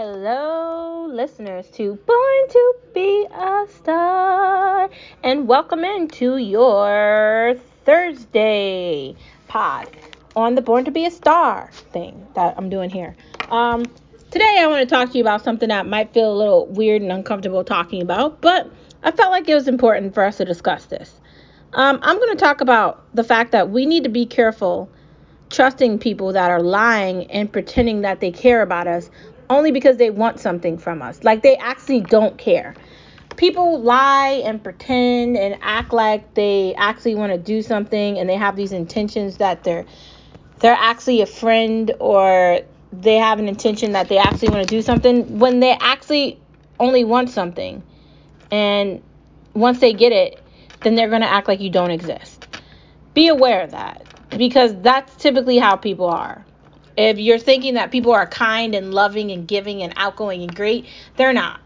Hello, listeners to Born to Be a Star, and welcome into your Thursday pod on the Born to Be a Star thing that I'm doing here. Um, today, I want to talk to you about something that might feel a little weird and uncomfortable talking about, but I felt like it was important for us to discuss this. Um, I'm going to talk about the fact that we need to be careful trusting people that are lying and pretending that they care about us only because they want something from us. Like they actually don't care. People lie and pretend and act like they actually want to do something and they have these intentions that they're they're actually a friend or they have an intention that they actually want to do something when they actually only want something. And once they get it, then they're going to act like you don't exist. Be aware of that because that's typically how people are. If you're thinking that people are kind and loving and giving and outgoing and great, they're not.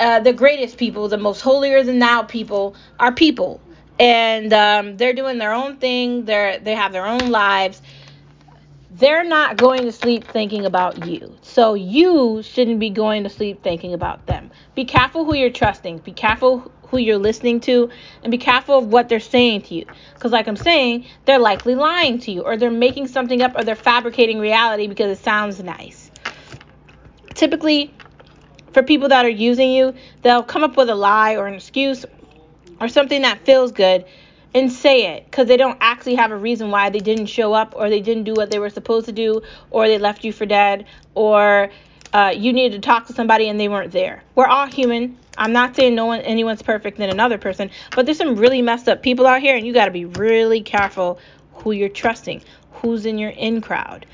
Uh, the greatest people, the most holier than thou people, are people, and um, they're doing their own thing. They're they have their own lives. They're not going to sleep thinking about you, so you shouldn't be going to sleep thinking about them. Be careful who you're trusting. Be careful who you're listening to and be careful of what they're saying to you. Because, like I'm saying, they're likely lying to you, or they're making something up, or they're fabricating reality because it sounds nice. Typically, for people that are using you, they'll come up with a lie or an excuse or something that feels good and say it because they don't actually have a reason why they didn't show up or they didn't do what they were supposed to do or they left you for dead or uh, you needed to talk to somebody and they weren't there. We're all human. I'm not saying no one anyone's perfect than another person, but there's some really messed up people out here, and you got to be really careful who you're trusting, who's in your in crowd.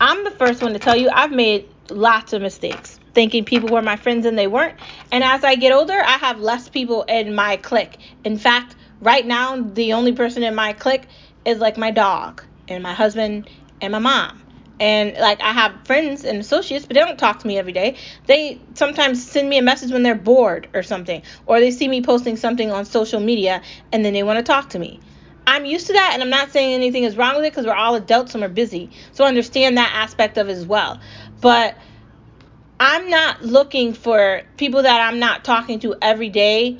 I'm the first one to tell you I've made lots of mistakes thinking people were my friends and they weren't. And as I get older, I have less people in my clique. In fact, right now, the only person in my clique is like my dog and my husband and my mom and like I have friends and associates, but they don't talk to me every day. They sometimes send me a message when they're bored or something, or they see me posting something on social media and then they want to talk to me. I'm used to that, and I'm not saying anything is wrong with it because we're all adults and we're busy. So I understand that aspect of it as well. But I'm not looking for people that I'm not talking to every day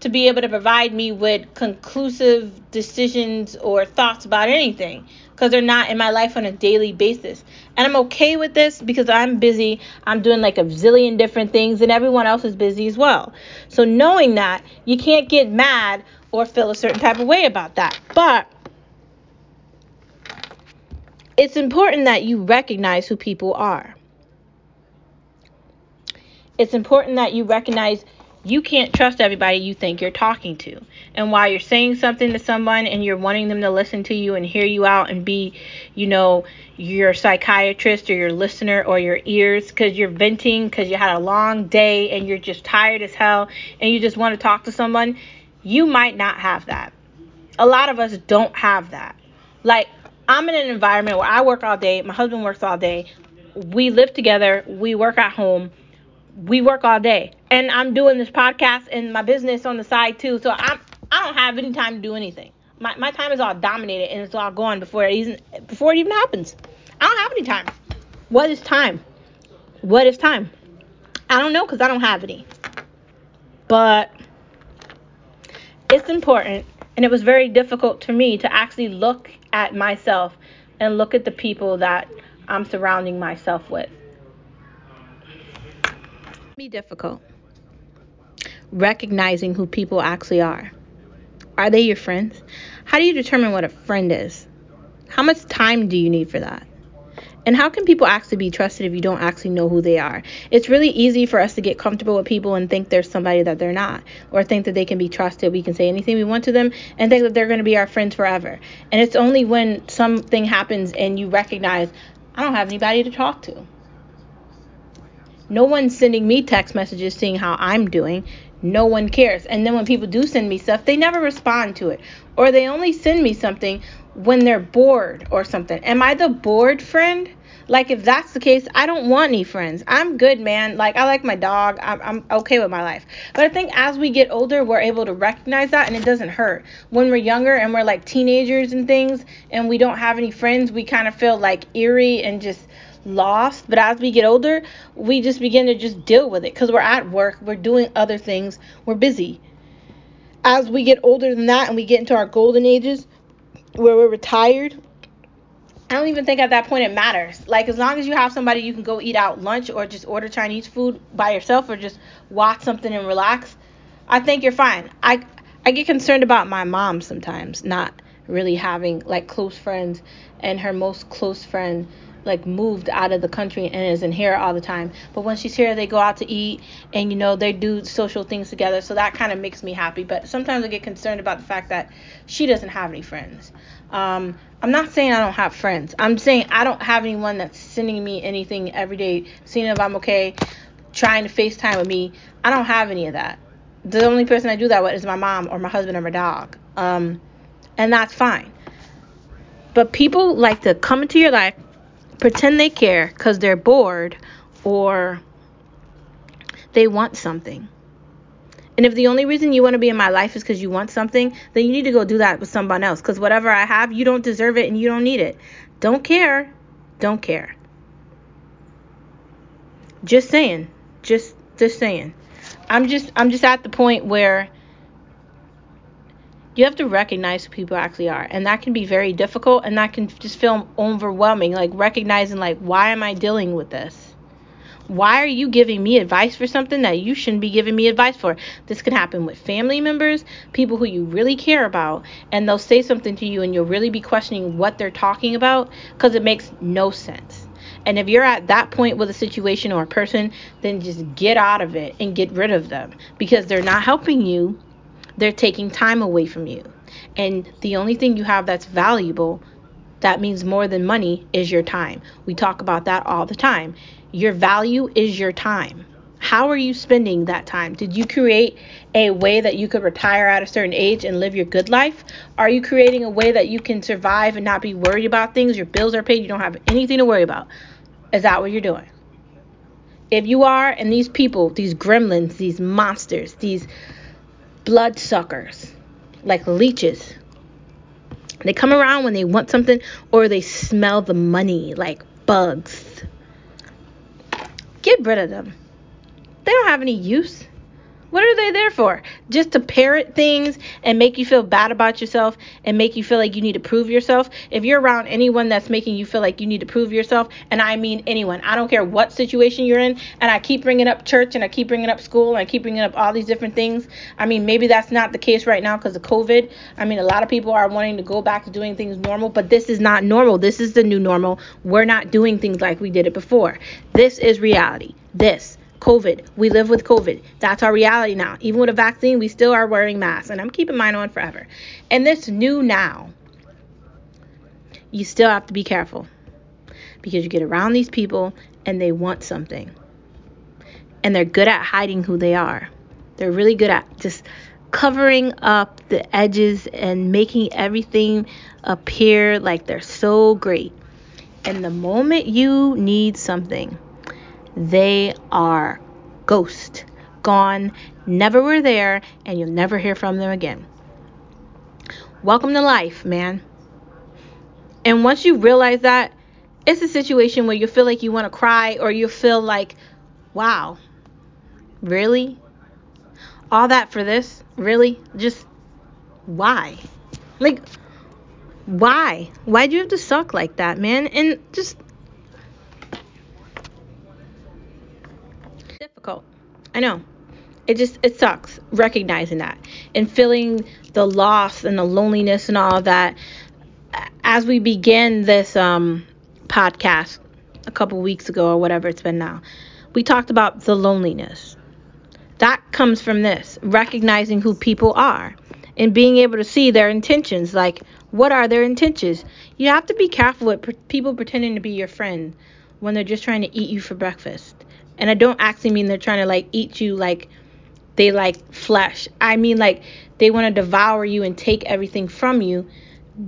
to be able to provide me with conclusive decisions or thoughts about anything because they're not in my life on a daily basis. And I'm okay with this because I'm busy. I'm doing like a zillion different things and everyone else is busy as well. So knowing that, you can't get mad or feel a certain type of way about that. But it's important that you recognize who people are. It's important that you recognize you can't trust everybody you think you're talking to. And while you're saying something to someone and you're wanting them to listen to you and hear you out and be, you know, your psychiatrist or your listener or your ears because you're venting because you had a long day and you're just tired as hell and you just want to talk to someone, you might not have that. A lot of us don't have that. Like, I'm in an environment where I work all day, my husband works all day, we live together, we work at home we work all day and i'm doing this podcast and my business on the side too. So i'm i don't have any time to do anything. My, my time is all dominated and it's all gone before it even before it even happens. I don't have any time. What is time? What is time? I don't know because i don't have any. But it's important and it was very difficult to me to actually look at myself and look at the people that i'm surrounding myself with. Be difficult recognizing who people actually are. Are they your friends? How do you determine what a friend is? How much time do you need for that? And how can people actually be trusted if you don't actually know who they are? It's really easy for us to get comfortable with people and think there's somebody that they're not, or think that they can be trusted. We can say anything we want to them and think that they're going to be our friends forever. And it's only when something happens and you recognize, I don't have anybody to talk to. No one's sending me text messages seeing how I'm doing. No one cares. And then when people do send me stuff, they never respond to it. Or they only send me something when they're bored or something. Am I the bored friend? Like, if that's the case, I don't want any friends. I'm good, man. Like, I like my dog. I'm, I'm okay with my life. But I think as we get older, we're able to recognize that and it doesn't hurt. When we're younger and we're like teenagers and things and we don't have any friends, we kind of feel like eerie and just lost. But as we get older, we just begin to just deal with it because we're at work, we're doing other things, we're busy. As we get older than that and we get into our golden ages where we're retired, I don't even think at that point it matters. Like as long as you have somebody you can go eat out lunch or just order Chinese food by yourself or just watch something and relax, I think you're fine. I I get concerned about my mom sometimes not really having like close friends and her most close friend like moved out of the country and isn't here all the time. But when she's here, they go out to eat and you know they do social things together. So that kind of makes me happy. But sometimes I get concerned about the fact that she doesn't have any friends. Um, I'm not saying I don't have friends. I'm saying I don't have anyone that's sending me anything every day, seeing if I'm okay, trying to FaceTime with me. I don't have any of that. The only person I do that with is my mom or my husband or my dog. Um, and that's fine. But people like to come into your life, pretend they care because they're bored or they want something. And if the only reason you want to be in my life is because you want something, then you need to go do that with someone else. Because whatever I have, you don't deserve it and you don't need it. Don't care. Don't care. Just saying. Just just saying. I'm just I'm just at the point where you have to recognize who people actually are and that can be very difficult and that can just feel overwhelming like recognizing like why am i dealing with this why are you giving me advice for something that you shouldn't be giving me advice for? This can happen with family members, people who you really care about, and they'll say something to you and you'll really be questioning what they're talking about because it makes no sense. And if you're at that point with a situation or a person, then just get out of it and get rid of them because they're not helping you. They're taking time away from you. And the only thing you have that's valuable, that means more than money, is your time. We talk about that all the time. Your value is your time. How are you spending that time? Did you create a way that you could retire at a certain age and live your good life? Are you creating a way that you can survive and not be worried about things? Your bills are paid, you don't have anything to worry about. Is that what you're doing? If you are, and these people, these gremlins, these monsters, these bloodsuckers, like leeches, they come around when they want something or they smell the money like bugs Get rid of them. They don't have any use. What are they there for? Just to parrot things and make you feel bad about yourself and make you feel like you need to prove yourself? If you're around anyone that's making you feel like you need to prove yourself, and I mean anyone, I don't care what situation you're in, and I keep bringing up church and I keep bringing up school and I keep bringing up all these different things. I mean, maybe that's not the case right now because of COVID. I mean, a lot of people are wanting to go back to doing things normal, but this is not normal. This is the new normal. We're not doing things like we did it before. This is reality. This COVID. We live with COVID. That's our reality now. Even with a vaccine, we still are wearing masks, and I'm keeping mine on forever. And this new now, you still have to be careful because you get around these people and they want something. And they're good at hiding who they are. They're really good at just covering up the edges and making everything appear like they're so great. And the moment you need something, they are ghost, gone, never were there, and you'll never hear from them again. Welcome to life, man. And once you realize that, it's a situation where you feel like you want to cry or you feel like, wow, really? All that for this? Really? Just why? Like, why? Why do you have to suck like that, man? And just difficult. I know. It just it sucks recognizing that and feeling the loss and the loneliness and all of that. As we begin this um, podcast a couple weeks ago or whatever it's been now, we talked about the loneliness. That comes from this recognizing who people are and being able to see their intentions. Like, what are their intentions? You have to be careful with people pretending to be your friend when they're just trying to eat you for breakfast. And I don't actually mean they're trying to like eat you like they like flesh. I mean like they want to devour you and take everything from you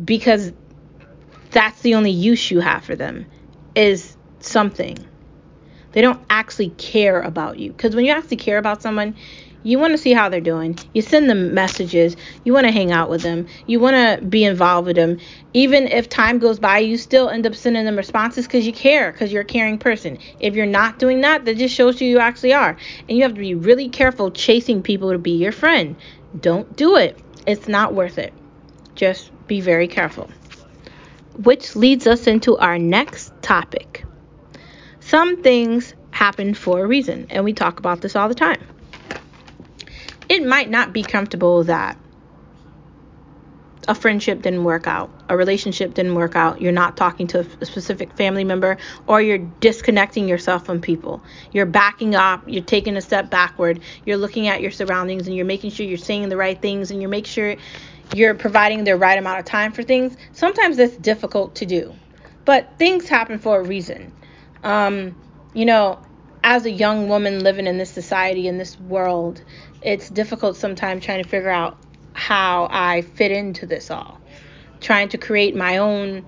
because that's the only use you have for them is something. They don't actually care about you. Because when you actually care about someone, You want to see how they're doing. You send them messages. You want to hang out with them. You want to be involved with them. Even if time goes by, you still end up sending them responses because you care, because you're a caring person. If you're not doing that, that just shows you you actually are. And you have to be really careful chasing people to be your friend. Don't do it. It's not worth it. Just be very careful. Which leads us into our next topic. Some things happen for a reason, and we talk about this all the time it might not be comfortable that a friendship didn't work out, a relationship didn't work out, you're not talking to a specific family member, or you're disconnecting yourself from people. You're backing up, you're taking a step backward, you're looking at your surroundings and you're making sure you're saying the right things and you're making sure you're providing the right amount of time for things. Sometimes that's difficult to do, but things happen for a reason. Um, you know, as a young woman living in this society, in this world, it's difficult sometimes trying to figure out how I fit into this all. Trying to create my own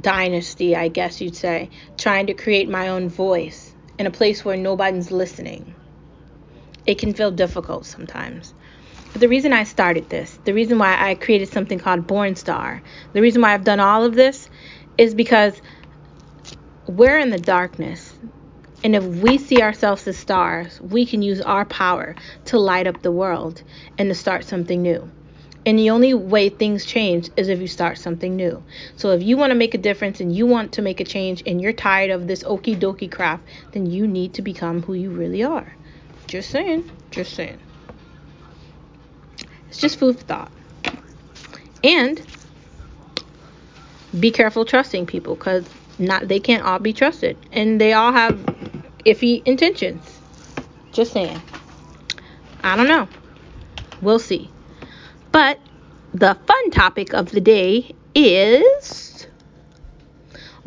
dynasty, I guess you'd say. Trying to create my own voice in a place where nobody's listening. It can feel difficult sometimes. But the reason I started this, the reason why I created something called Born Star, the reason why I've done all of this is because we're in the darkness. And if we see ourselves as stars, we can use our power to light up the world and to start something new. And the only way things change is if you start something new. So if you want to make a difference and you want to make a change and you're tired of this okie dokie crap, then you need to become who you really are. Just saying. Just saying. It's just food for thought. And be careful trusting people because not they can't all be trusted and they all have iffy intentions. Just saying. I don't know. We'll see. But the fun topic of the day is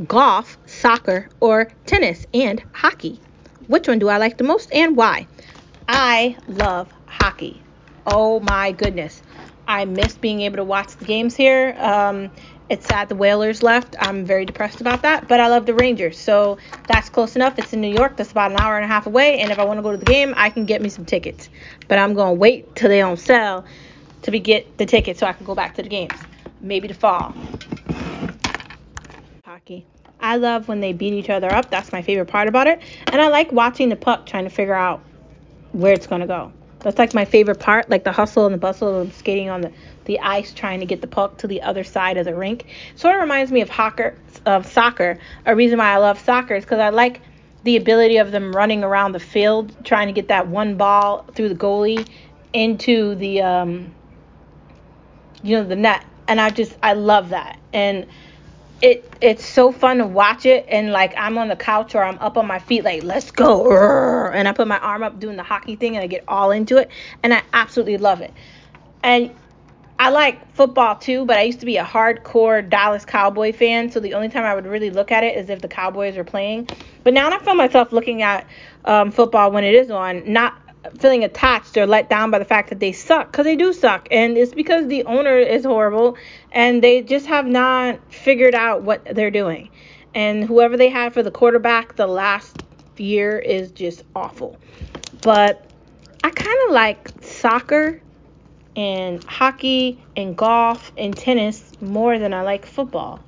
golf, soccer, or tennis and hockey. Which one do I like the most and why? I love hockey. Oh my goodness. I miss being able to watch the games here. Um, it's sad the Whalers left. I'm very depressed about that, but I love the Rangers, so that's close enough. It's in New York. That's about an hour and a half away, and if I want to go to the game, I can get me some tickets. But I'm gonna wait till they don't sell to be get the tickets so I can go back to the games. Maybe the fall. Hockey. I love when they beat each other up. That's my favorite part about it, and I like watching the puck trying to figure out where it's gonna go. That's like my favorite part, like the hustle and the bustle of skating on the, the ice, trying to get the puck to the other side of the rink. Sort of reminds me of hocker, of soccer. A reason why I love soccer is because I like the ability of them running around the field, trying to get that one ball through the goalie into the, um, you know, the net. And I just, I love that. And it it's so fun to watch it and like I'm on the couch or I'm up on my feet like let's go and I put my arm up doing the hockey thing and I get all into it and I absolutely love it. And I like football too, but I used to be a hardcore Dallas Cowboy fan, so the only time I would really look at it is if the Cowboys are playing. But now I find myself looking at um, football when it is on, not feeling attached or let down by the fact that they suck because they do suck and it's because the owner is horrible and they just have not figured out what they're doing. And whoever they had for the quarterback the last year is just awful. But i kind of like soccer and hockey and golf and tennis more than i like football.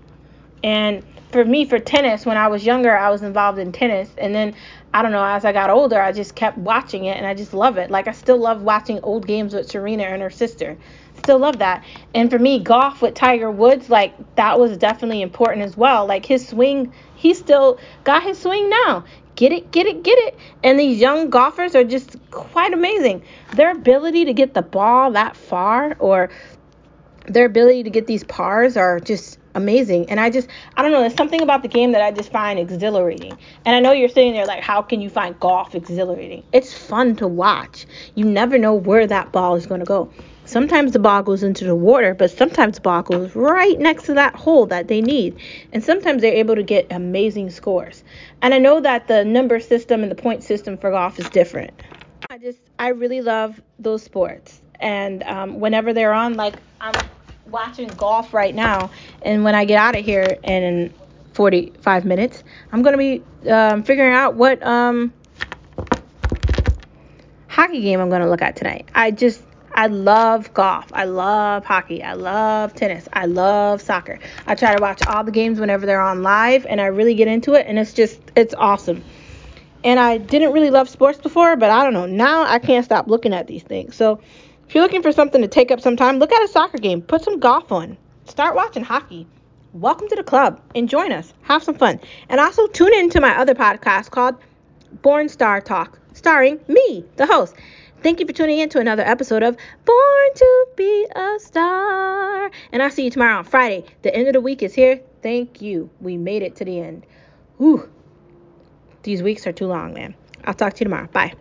And for me, for tennis, when I was younger, I was involved in tennis. And then, I don't know, as I got older, I just kept watching it and I just love it. Like, I still love watching old games with Serena and her sister. Still love that. And for me, golf with Tiger Woods, like, that was definitely important as well. Like, his swing, he still got his swing now. Get it, get it, get it. And these young golfers are just quite amazing. Their ability to get the ball that far or their ability to get these pars are just amazing. And I just, I don't know, there's something about the game that I just find exhilarating. And I know you're sitting there like, how can you find golf exhilarating? It's fun to watch. You never know where that ball is going to go. Sometimes the ball goes into the water, but sometimes the ball goes right next to that hole that they need. And sometimes they're able to get amazing scores. And I know that the number system and the point system for golf is different. I just, I really love those sports. And um, whenever they're on, like, I'm watching golf right now, and when I get out of here in 45 minutes, I'm gonna be um, figuring out what um hockey game I'm to look at tonight. I just I love golf. I love hockey. I love tennis. I love soccer. I try to watch all the games whenever they're on live and I really get into it and it's just it's awesome. And I didn't really love sports before, but I don't know. Now I can't stop looking at these things. So if you're looking for something to take up some time, look at a soccer game. Put some golf on. Start watching hockey. Welcome to the club and join us. Have some fun. And also tune in to my other podcast called Born Star Talk, starring me, the host. Thank you for tuning in to another episode of Born to Be a Star. And I'll see you tomorrow on Friday. The end of the week is here. Thank you. We made it to the end. Whew. These weeks are too long, man. I'll talk to you tomorrow. Bye.